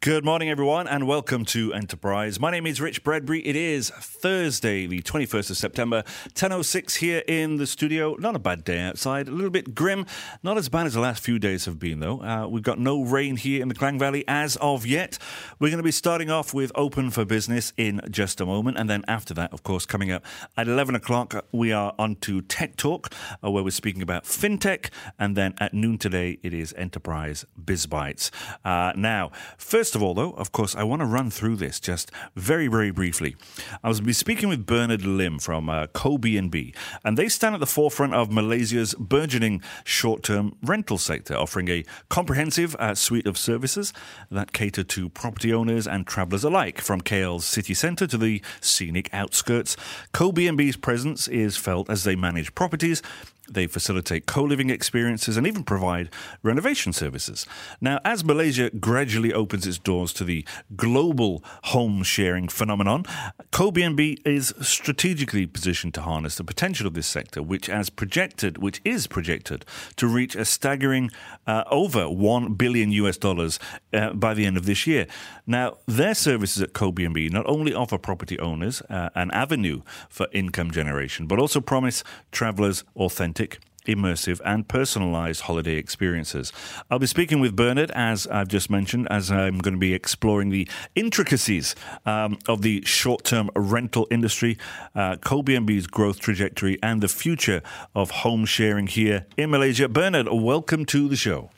Good morning, everyone, and welcome to Enterprise. My name is Rich Bradbury. It is Thursday, the 21st of September, 10.06 here in the studio. Not a bad day outside, a little bit grim. Not as bad as the last few days have been, though. Uh, we've got no rain here in the Klang Valley as of yet. We're going to be starting off with Open for Business in just a moment. And then after that, of course, coming up at 11 o'clock, we are on to Tech Talk, uh, where we're speaking about fintech. And then at noon today, it is Enterprise BizBytes. Uh, now, first First of all, though, of course, I want to run through this just very, very briefly. I was speaking with Bernard Lim from uh, COBNB, and they stand at the forefront of Malaysia's burgeoning short-term rental sector, offering a comprehensive uh, suite of services that cater to property owners and travellers alike, from KL's city centre to the scenic outskirts. COBNB's presence is felt as they manage properties they facilitate co living experiences and even provide renovation services. Now, as Malaysia gradually opens its doors to the global home sharing phenomenon, COBNB is strategically positioned to harness the potential of this sector, which, as projected, which is projected to reach a staggering uh, over 1 billion US dollars uh, by the end of this year. Now, their services at COBNB not only offer property owners uh, an avenue for income generation, but also promise travelers authentic authentic, immersive, and personalized holiday experiences. I'll be speaking with Bernard, as I've just mentioned, as I'm going to be exploring the intricacies um, of the short term rental industry, uh, COBNB's growth trajectory, and the future of home sharing here in Malaysia. Bernard, welcome to the show.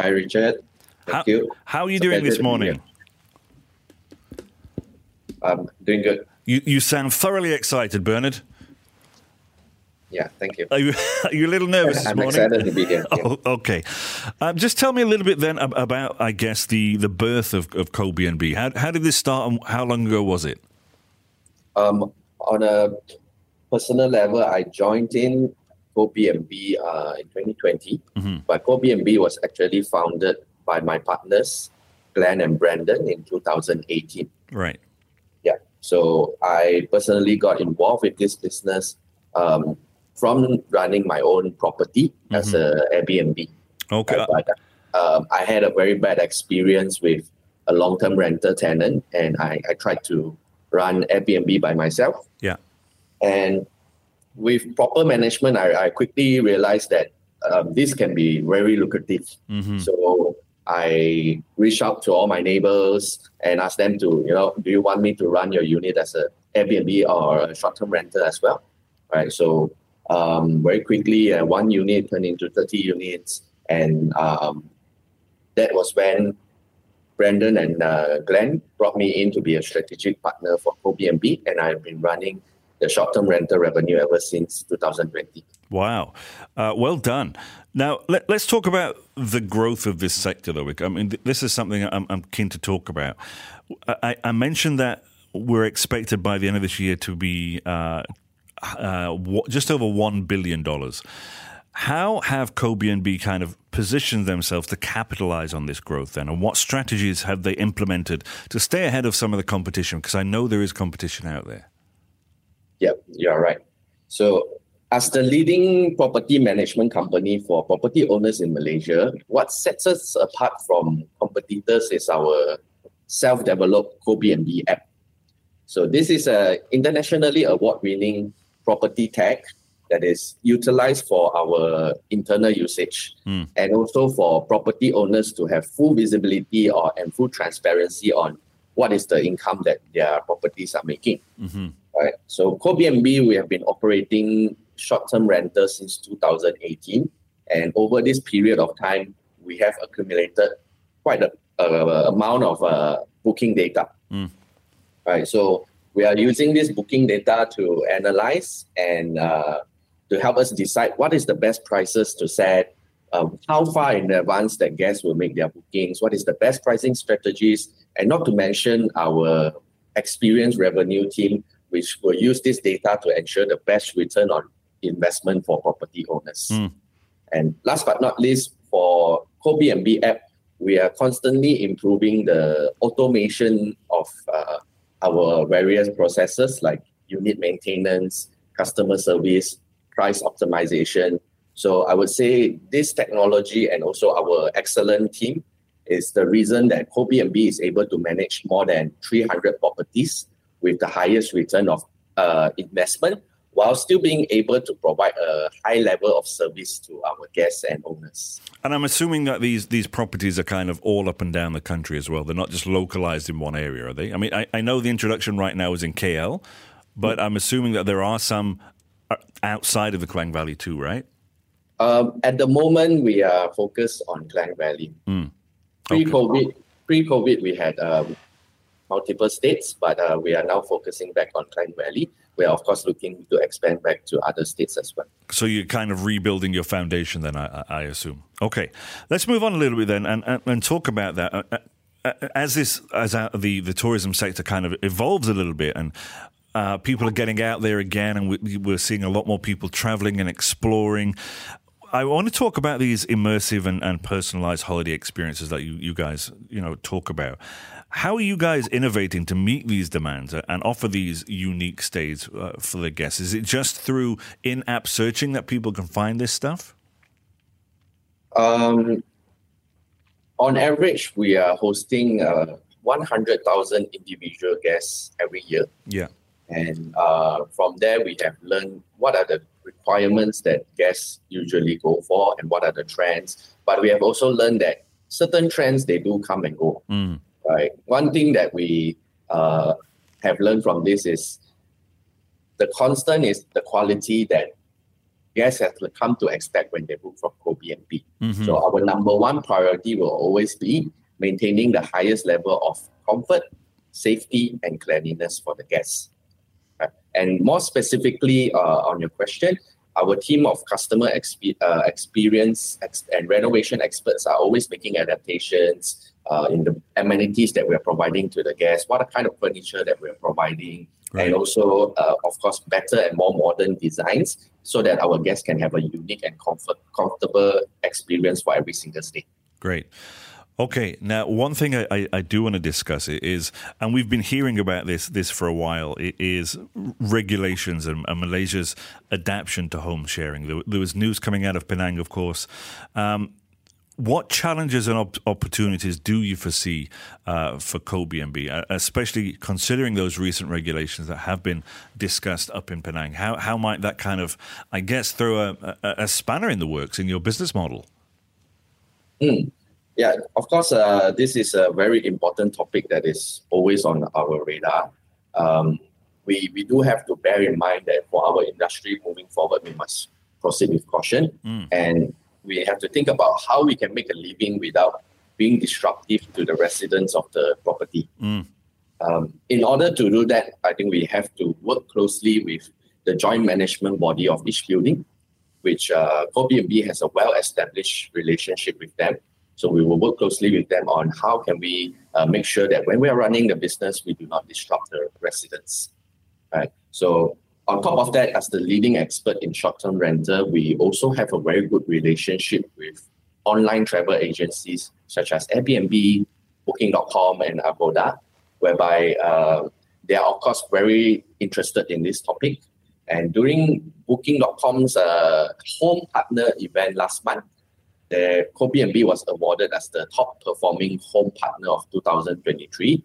Hi, Richard. Thank how, you. How are you it's doing this morning? I'm doing good. You, you sound thoroughly excited, Bernard. Yeah, thank you. Are you, are you a little nervous I'm morning? excited to be here. Oh, okay. Um, just tell me a little bit then about, I guess, the, the birth of, of COBNB. How, how did this start and how long ago was it? Um, on a personal level, I joined in COBNB uh, in 2020, mm-hmm. but COBNB was actually founded by my partners, Glenn and Brandon, in 2018. Right. Yeah. So I personally got involved with this business um, from running my own property mm-hmm. as a Airbnb. Okay. But um, I had a very bad experience with a long-term renter tenant, and I, I tried to run Airbnb by myself. Yeah. And with proper management, I, I quickly realized that um, this can be very lucrative. Mm-hmm. So I reached out to all my neighbors and asked them to, you know, do you want me to run your unit as a Airbnb or a short-term rental as well? Right. So um, very quickly, uh, one unit turned into 30 units. And um, that was when Brandon and uh, Glenn brought me in to be a strategic partner for COBNB, and I've been running the short-term rental revenue ever since 2020. Wow, uh, well done. Now let, us talk about the growth of this sector, though. I mean, this is something I'm, I'm keen to talk about. I, I, mentioned that we're expected by the end of this year to be uh, uh, just over $1 billion. How have COBNB kind of positioned themselves to capitalize on this growth then? And what strategies have they implemented to stay ahead of some of the competition? Because I know there is competition out there. Yeah, you're right. So, as the leading property management company for property owners in Malaysia, what sets us apart from competitors is our self developed COBNB app. So, this is a internationally award winning property tech that is utilized for our internal usage mm. and also for property owners to have full visibility or and full transparency on what is the income that their properties are making. Mm-hmm. Right. So COBNB, we have been operating short-term rentals since 2018, and over this period of time, we have accumulated quite a, a amount of uh, booking data. Mm. Right. So we are using this booking data to analyze and uh, to help us decide what is the best prices to set, um, how far in advance that guests will make their bookings, what is the best pricing strategies, and not to mention our experienced revenue team, which will use this data to ensure the best return on investment for property owners. Mm. And last but not least, for COBNB app, we are constantly improving the automation of our various processes like unit maintenance, customer service, price optimization. So I would say this technology and also our excellent team is the reason that CoBnB is able to manage more than 300 properties with the highest return of uh, investment while still being able to provide a high level of service to our guests and owners. And I'm assuming that these these properties are kind of all up and down the country as well. They're not just localized in one area, are they? I mean, I, I know the introduction right now is in KL, but I'm assuming that there are some uh, outside of the Klang Valley too, right? Um, at the moment, we are focused on Klang Valley. Mm. Pre-COVID, pre-COVID, we had um, multiple states, but uh, we are now focusing back on Klang Valley. We are, of course, looking to expand back to other states as well. So you're kind of rebuilding your foundation, then, I, I assume. Okay, let's move on a little bit then and, and, and talk about that. Uh, uh, as this, as the the tourism sector kind of evolves a little bit, and uh, people are getting out there again, and we, we're seeing a lot more people traveling and exploring. I want to talk about these immersive and, and personalized holiday experiences that you, you guys you know talk about. How are you guys innovating to meet these demands and offer these unique stays uh, for the guests? Is it just through in-app searching that people can find this stuff? Um, on average, we are hosting uh, 100,000 individual guests every year. Yeah. And uh, from there, we have learned what are the requirements that guests usually go for and what are the trends. But we have also learned that certain trends they do come and go. Mm. Right. One thing that we uh, have learned from this is the constant is the quality that guests have come to expect when they book from CoBnB. Mm-hmm. So our number one priority will always be maintaining the highest level of comfort, safety, and cleanliness for the guests. And more specifically uh, on your question, our team of customer exp- uh, experience ex- and renovation experts are always making adaptations uh, in the amenities that we're providing to the guests, what kind of furniture that we're providing, right. and also, uh, of course, better and more modern designs so that our guests can have a unique and comfort- comfortable experience for every single stay. Great. Okay, now one thing I, I, I, do want to discuss is, and we've been hearing about this this for a while, it is regulations and, and Malaysia's adaptation to home sharing. There, there, was news coming out of Penang, of course. Um, what challenges and op- opportunities do you foresee uh, for CoBnB, uh, especially considering those recent regulations that have been discussed up in Penang? How how might that kind of, I guess, throw a, a, a spanner in the works in your business model? Mm. Yeah, of course, uh, this is a very important topic that is always on our radar. Um, we, we do have to bear in mind that for our industry moving forward, we must proceed with caution. Mm. And we have to think about how we can make a living without being disruptive to the residents of the property. Mm. Um, in order to do that, I think we have to work closely with the joint management body of each building, which uh, CoBnB has a well-established relationship with them. So we will work closely with them on how can we uh, make sure that when we are running the business, we do not disrupt the residents. Right. So on top of that, as the leading expert in short-term rental, we also have a very good relationship with online travel agencies such as Airbnb, Booking.com, and Agoda, whereby uh, they are of course very interested in this topic. And during Booking.com's uh, home partner event last month, the CoBnB was awarded as the top performing home partner of 2023.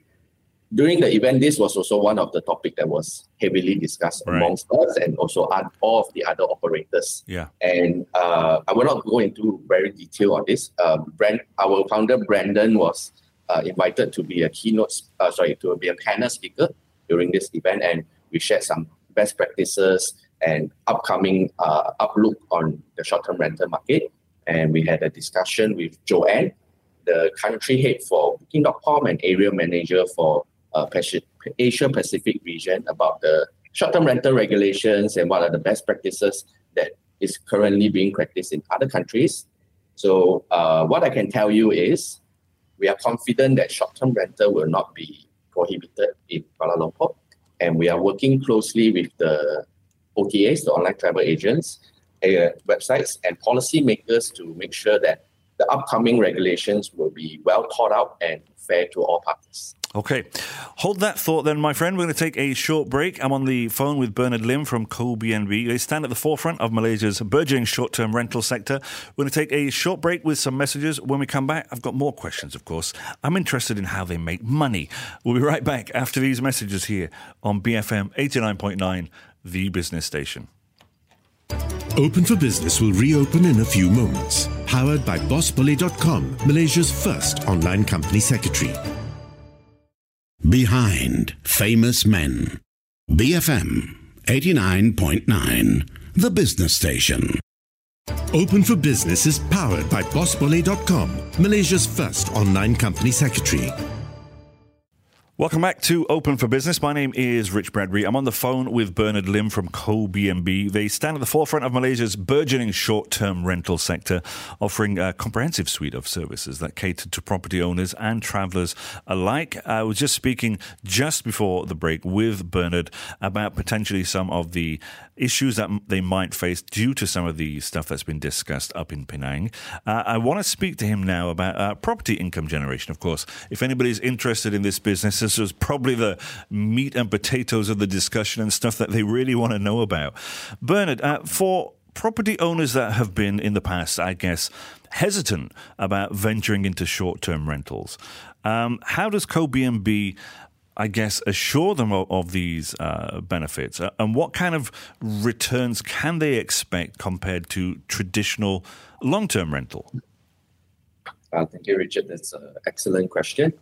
During the event, this was also one of the topic that was heavily discussed right. amongst us and also all of the other operators. Yeah. And uh, I will not go into very detail on this. Um, Brand, our founder Brandon was uh, invited to be a keynote, uh, sorry, to be a panel speaker during this event, and we shared some best practices and upcoming uh, outlook on the short-term rental market and we had a discussion with Joanne, the country head for Booking.com and area manager for uh, Asia Pacific region about the short-term rental regulations and what are the best practices that is currently being practiced in other countries. So uh, what I can tell you is we are confident that short-term rental will not be prohibited in Kuala Lumpur, and we are working closely with the OTAs, the online travel agents, uh, websites and policymakers to make sure that the upcoming regulations will be well thought out and fair to all parties. Okay. Hold that thought then, my friend. We're going to take a short break. I'm on the phone with Bernard Lim from Co-BNB. They stand at the forefront of Malaysia's burgeoning short-term rental sector. We're going to take a short break with some messages. When we come back, I've got more questions, of course. I'm interested in how they make money. We'll be right back after these messages here on BFM 89.9, the business station. Open for Business will reopen in a few moments. Powered by BossBully.com, Malaysia's first online company secretary. Behind Famous Men. BFM 89.9, the business station. Open for Business is powered by BossBully.com, Malaysia's first online company secretary. Welcome back to Open for Business. My name is Rich Bradbury. I'm on the phone with Bernard Lim from Co-BNB. They stand at the forefront of Malaysia's burgeoning short-term rental sector, offering a comprehensive suite of services that cater to property owners and travellers alike. I was just speaking just before the break with Bernard about potentially some of the issues that they might face due to some of the stuff that's been discussed up in Penang. Uh, I want to speak to him now about uh, property income generation, of course. If anybody's interested in this business, this is probably the meat and potatoes of the discussion and stuff that they really want to know about. Bernard, uh, for property owners that have been in the past, I guess, hesitant about venturing into short term rentals, um, how does Co-BNB I guess, assure them of, these uh, benefits? Uh, and what kind of returns can they expect compared to traditional long term rental? Uh, thank you, Richard. That's an excellent question.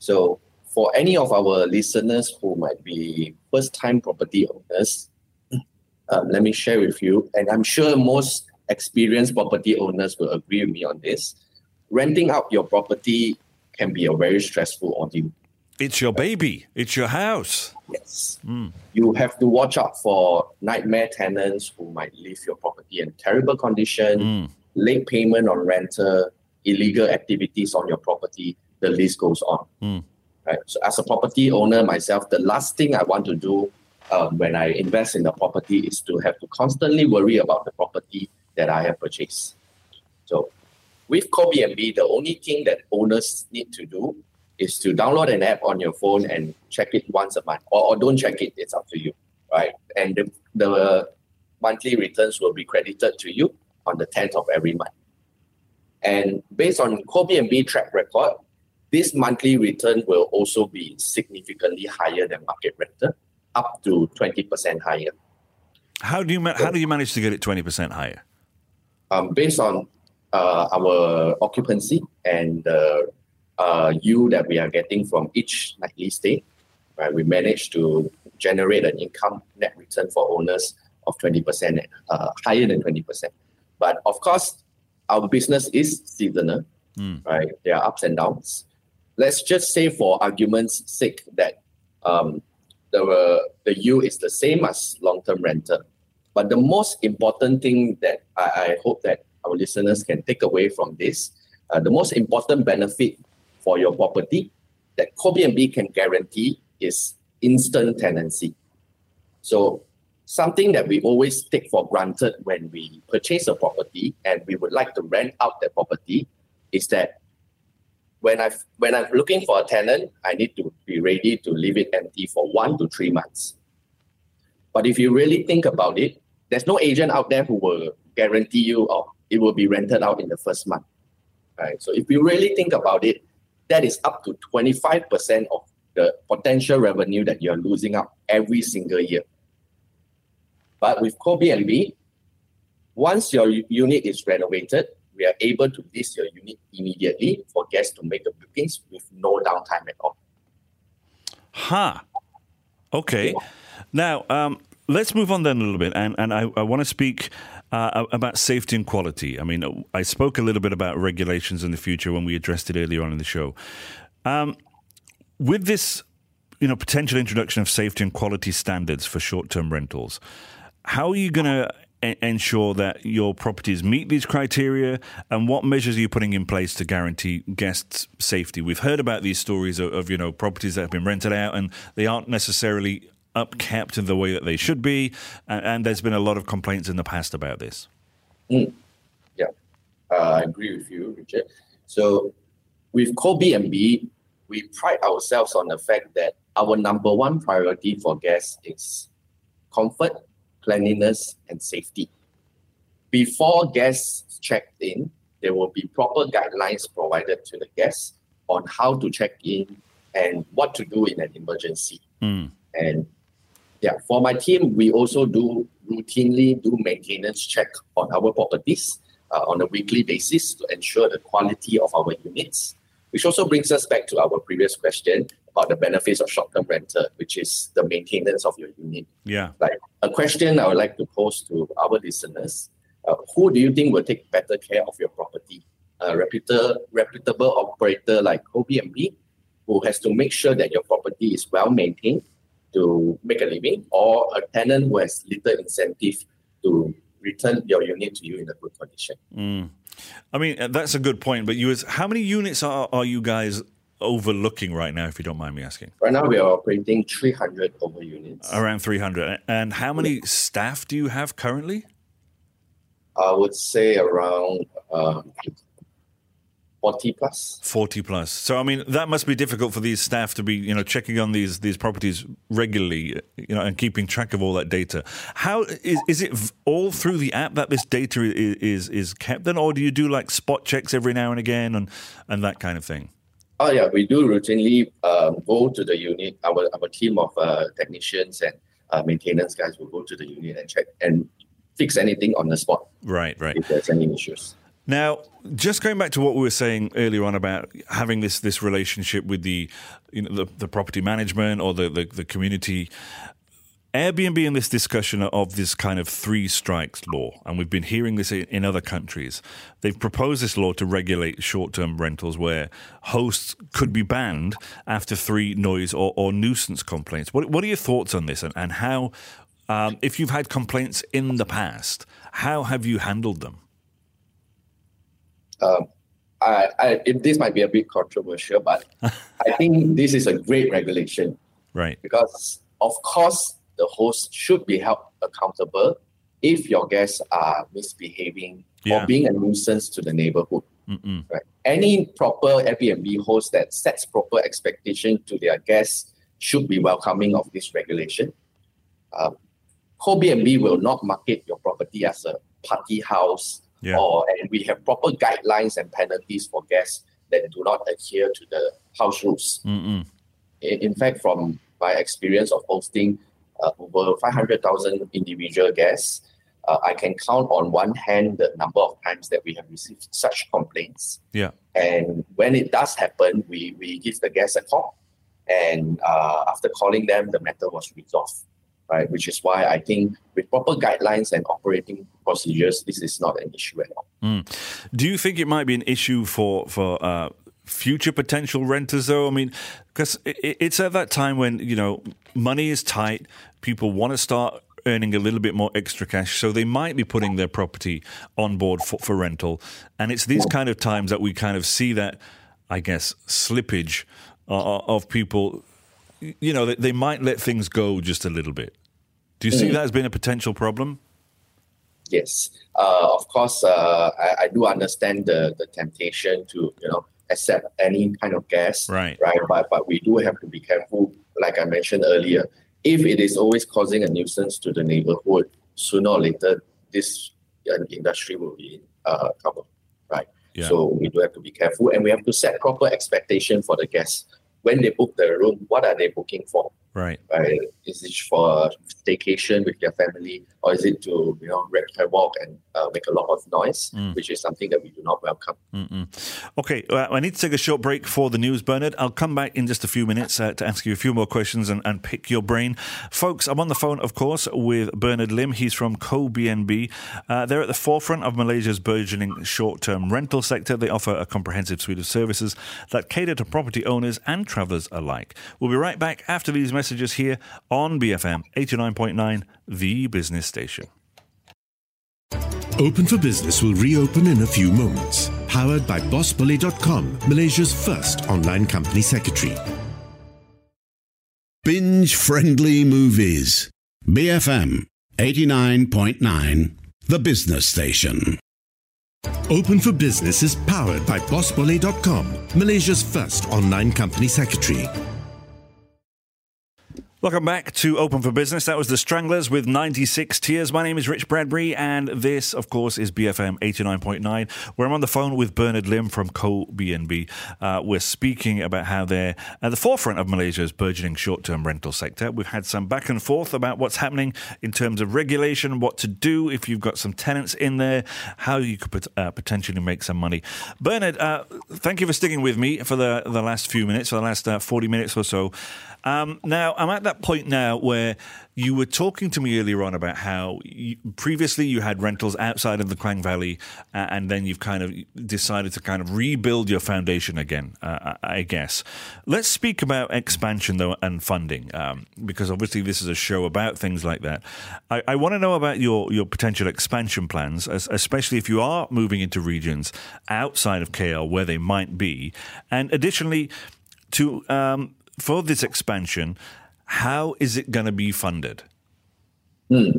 So, for any of our listeners who might be first time property owners, um, let me share with you, and I'm sure most experienced property owners will agree with me on this. Renting out your property can be a very stressful ordeal. It's your baby. It's your house. Yes. Mm. You have to watch out for nightmare tenants who might leave your property in terrible condition, mm. late payment on rental, illegal activities on your property. The list goes on. Mm. Right. So, as a property owner myself, the last thing I want to do um, when I invest in a property is to have to constantly worry about the property that I have purchased. So, with Co-BNB, the only thing that owners need to do is to download an app on your phone and check it once a month, or, or don't check it. It's up to you, right? And the, the monthly returns will be credited to you on the 10th of every month. And based on Co-BNB track record, this monthly return will also be significantly higher than market rental, up to 20% higher. How do you ma- how do you manage to get it 20% higher? Um, based on uh, our occupancy and the uh, yield that we are getting from each nightly stay, right, we managed to generate an income net return for owners of 20%, uh, higher than 20%. But of course, our business is seasonal, mm. right? There are ups and downs. Let's just say, for argument's sake, that um, the, the yield is the same as long term rental. But the most important thing that I, I hope that our listeners can take away from this, uh, the most important benefit for your property that Co-BNB can guarantee is instant tenancy. So something that we always take for granted when we purchase a property and we would like to rent out that property is that when I when I'm looking for a tenant, I need to be ready to leave it empty for one to three months. But if you really think about it, there's no agent out there who will guarantee you, oh, it will be rented out in the first month. Right. So if you really think about it, that is up to 25% of the potential revenue that you're losing out every single year. But with Co-BNB, once your unit is renovated, we are able to list your unit immediately for guests to make the bookings with no downtime at all. Huh. Okay. Yeah. Now, um, let's move on then a little bit, and, and I, I want to speak uh, about safety and quality. I mean, I spoke a little bit about regulations in the future when we addressed it earlier on in the show. Um, with this, you know, potential introduction of safety and quality standards for short-term rentals, how are you going to ensure that your properties meet these criteria and what measures are you putting in place to guarantee guests safety we've heard about these stories of, of, you know properties that have been rented out and they aren't necessarily upkept in the way that they should be. And, and there's been a lot of complaints in the past about this. Mm. Yeah, uh, I agree with you, Richard. So with Co-BNB, we pride ourselves on the fact that our number one priority for guests is comfort, cleanliness, and safety. Before guests check in, there will be proper guidelines provided to the guests on how to check in and what to do in an emergency. Mm. And yeah, for my team, we also do routinely do maintenance check on our properties uh, on a weekly basis to ensure the quality of our units. Which also brings us back to our previous question about the benefits of short-term rental, which is the maintenance of your unit. Yeah. Like a question I would like to pose to our listeners: uh, Who do you think will take better care of your property? A reputable, reputable operator like Airbnb, who has to make sure that your property is well maintained to make a living, or a tenant who has little incentive to return your unit to you in a good condition. Mm. I mean, uh, that's a good point. But you, how many units are, are you guys overlooking right now, if you don't mind me asking? Right now, we are operating 300 over units. Around 300. And how many staff do you have currently? I would say around um, 40 plus. 40 plus. So, I mean, that must be difficult for these staff to be, you know, checking on these these properties regularly, you know, and keeping track of all that data. How is, is it all through the app that this data is, is, is kept then, or do you do like spot checks every now and again and, and that kind of thing? Oh, yeah, we do routinely um, go to the unit. Our, our team of uh, technicians and uh, maintenance guys will go to the unit and check and fix anything on the spot. Right, right. If there's any issues. Now, just going back to what we were saying earlier on about having this this relationship with the you know the, the property management or the, the, the community, Airbnb in this discussion of this kind of three strikes law, and we've been hearing this in other countries. They've proposed this law to regulate short term rentals where hosts could be banned after three noise or, or nuisance complaints. What, what are your thoughts on this and, and how, um, if you've had complaints in the past, how have you handled them? um, I, I, it, this might be a bit controversial, but I think this is a great regulation. Right. Because, of course, the host should be held accountable if your guests are misbehaving Yeah. or being a nuisance to the neighborhood. Mm-mm. Right. Any proper Airbnb host that sets proper expectation to their guests should be welcoming of this regulation. Um, Airbnb will not market your property as a party house Yeah. or and we have proper guidelines and penalties for guests that do not adhere to the house rules. Mm-mm. In, in fact, from my experience of hosting uh, over 500,000 individual guests, uh, I can count on one hand the number of times that we have received such complaints. Yeah. And when it does happen, we, we give the guests a call. And uh, after calling them, the matter was resolved, right? Which is why I think with proper guidelines and operating procedures, this is not an issue at all. Mm. Do you think it might be an issue for for uh, future potential renters, though? I mean, because it's at that time when you know money is tight, people want to start earning a little bit more extra cash, so they might be putting their property on board for, for rental, and it's these kind of times that we kind of see that, I guess, slippage uh, of people. You know, they, they might let things go just a little bit. Do you see that as being a potential problem? Yes, uh, of course, uh, I, I do understand the, the temptation to you know accept any kind of gas, Right. Right, but but we do have to be careful. Like I mentioned earlier, if it is always causing a nuisance to the neighborhood, sooner or later this uh, industry will be in uh, trouble, right? Yeah. So we do have to be careful, and we have to set proper expectation for the guests when they book the room. What are they booking for? Right. right? Is it for a staycation with their family, or is it to you know wreck their walk and uh, make a lot of noise, which is something that we do not welcome. Mm-mm. Okay, uh, I need to take a short break for the news, Bernard. I'll come back in just a few minutes uh, to ask you a few more questions and, and pick your brain. Folks, I'm on the phone, of course, with Bernard Lim. He's from CoBNB. Uh, they're at the forefront of Malaysia's burgeoning short term rental sector. They offer a comprehensive suite of services that cater to property owners and travellers alike. We'll be right back after these messages here on BFM 89.9, the business station. Open for Business will reopen in a few moments. Powered by BossBully.com, Malaysia's first online company secretary. Binge friendly movies. BFM 89.9, the business station. Open for Business is powered by BossBollet.com, Malaysia's first online company secretary. Welcome back to Open for Business. That was the Stranglers with 96 Tears. My name is Rich Bradbury, and this, of course, is BFM 89.9, where I'm on the phone with Bernard Lim from Co-BNB. Uh, we're speaking about how they're at the forefront of Malaysia's burgeoning short-term rental sector. We've had some back and forth about what's happening in terms of regulation, what to do if you've got some tenants in there, how you could uh, potentially make some money. Bernard, uh, thank you for sticking with me for the, the last few minutes, for the last uh, 40 minutes or so. Um, now, I'm at point now where you were talking to me earlier on about how you, previously you had rentals outside of the Klang Valley, uh, and then you've kind of decided to kind of rebuild your foundation again, uh, I guess. Let's speak about expansion, though, and funding, um, because obviously this is a show about things like that. I, I want to know about your, your potential expansion plans, especially if you are moving into regions outside of KL where they might be. And additionally, to um, for this expansion, how is it going to be funded? Hmm.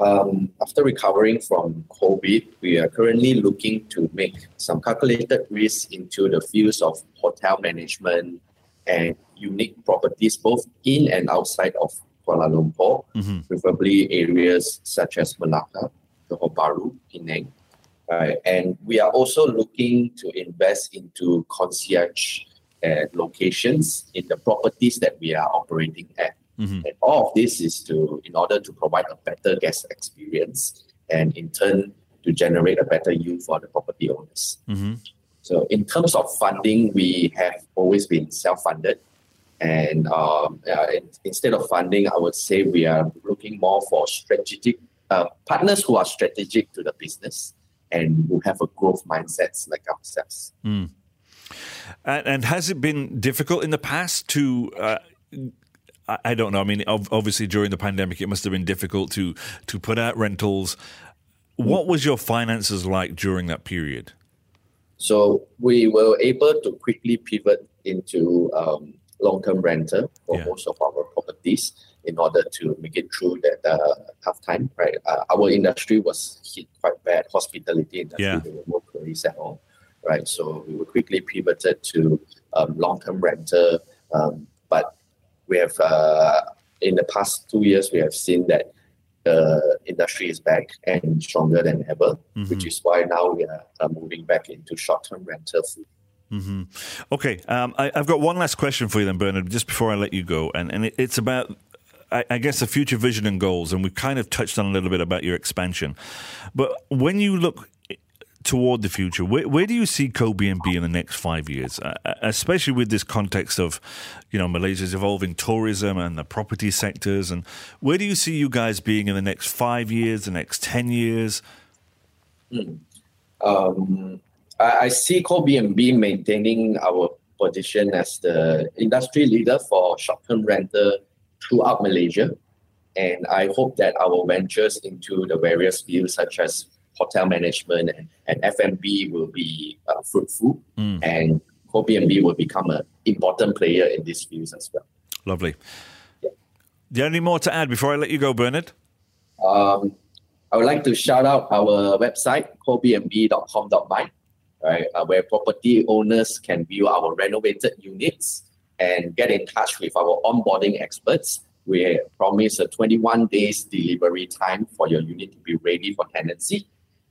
Um, after recovering from COVID, we are currently looking to make some calculated risks into the fields of hotel management and unique properties, both in and outside of Kuala Lumpur, mm-hmm. preferably areas such as Melaka, Johor Bahru, Penang. Right? And we are also looking to invest into concierge at locations in the properties that we are operating at. Mm-hmm. And all of this is to in order to provide a better guest experience and in turn to generate a better yield for the property owners. Mm-hmm. So in terms of funding, we have always been self-funded. And um, uh, instead of funding, I would say we are looking more for strategic uh, partners who are strategic to the business and who have a growth mindset like ourselves. Mm. And, and has it been difficult in the past to? Uh, I don't know. I mean, obviously during the pandemic, it must have been difficult to to put out rentals. What was your finances like during that period? So we were able to quickly pivot into um, long-term rental for yeah. most of our properties in order to make it through that uh, tough time. Right, uh, our industry was hit quite bad. Hospitality industry, yeah. there were no tourists at all right? So we were quickly pivoted to um, long-term rental, um, but we have uh, in the past two years we have seen that the industry is back and stronger than ever, mm-hmm. which is why now we are uh, moving back into short-term rental. Mm-hmm. Okay, um, I, have got one last question for you then, Bernard, just before I let you go, and and it, it's about I, guess the future vision and goals, and we've kind of touched on a little bit about your expansion. But when you look toward the future, where, where do you see Co-BNB in the next five years, uh, uh, especially with this context of, you know, Malaysia's evolving tourism and the property sectors, and where do you see you guys being in the next five years, the next ten years? Mm. Um, I, I see Co-BNB maintaining our position as the industry leader for short-term rental throughout Malaysia, and I hope that our ventures into the various fields such as hotel management and, and F&B will be uh, fruitful mm. and Co-BNB will become an important player in these fields as well. Lovely. Yeah. Do you have any more to add before I let you go, Bernard? Um, I would like to shout out our website, cobnb.com.my, right, uh, where property owners can view our renovated units and get in touch with our onboarding experts. We promise a 21 days delivery time for your unit to be ready for tenancy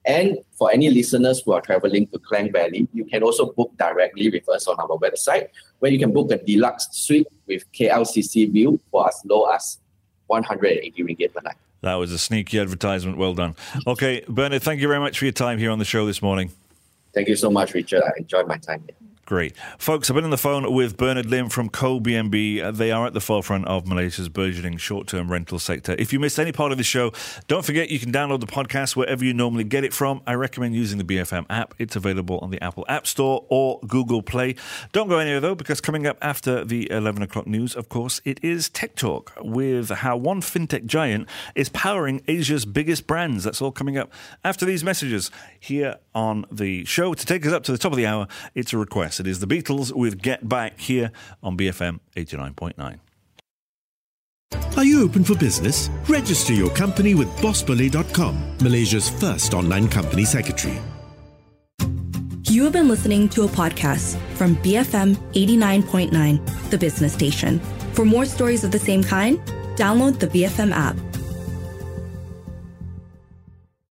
and for any listeners who are traveling to Klang Valley, you can also book directly with us on our website, where you can book a deluxe suite with KLCC view for as low as 180 ringgit per night. That was a sneaky advertisement. Well done. Okay, Bernard, thank you very much for your time here on the show this morning. Thank you so much, Richard. I enjoyed my time here. Great. Folks, I've been on the phone with Bernard Lim from Co-BNB. Uh, they are at the forefront of Malaysia's burgeoning short-term rental sector. If you missed any part of the show, don't forget you can download the podcast wherever you normally get it from. I recommend using the BFM app. It's available on the Apple App Store or Google Play. Don't go anywhere, though, because coming up after the 11 o'clock news, of course, it is Tech Talk with how one fintech giant is powering Asia's biggest brands. That's all coming up after these messages here on the show. To take us up to the top of the hour, it's a request. It is the Beatles with Get Back here on BFM 89.9. Are you open for business? Register your company with bossbole.com, Malaysia's first online company secretary. You have been listening to a podcast from BFM 89.9, the business station. For more stories of the same kind, download the BFM app.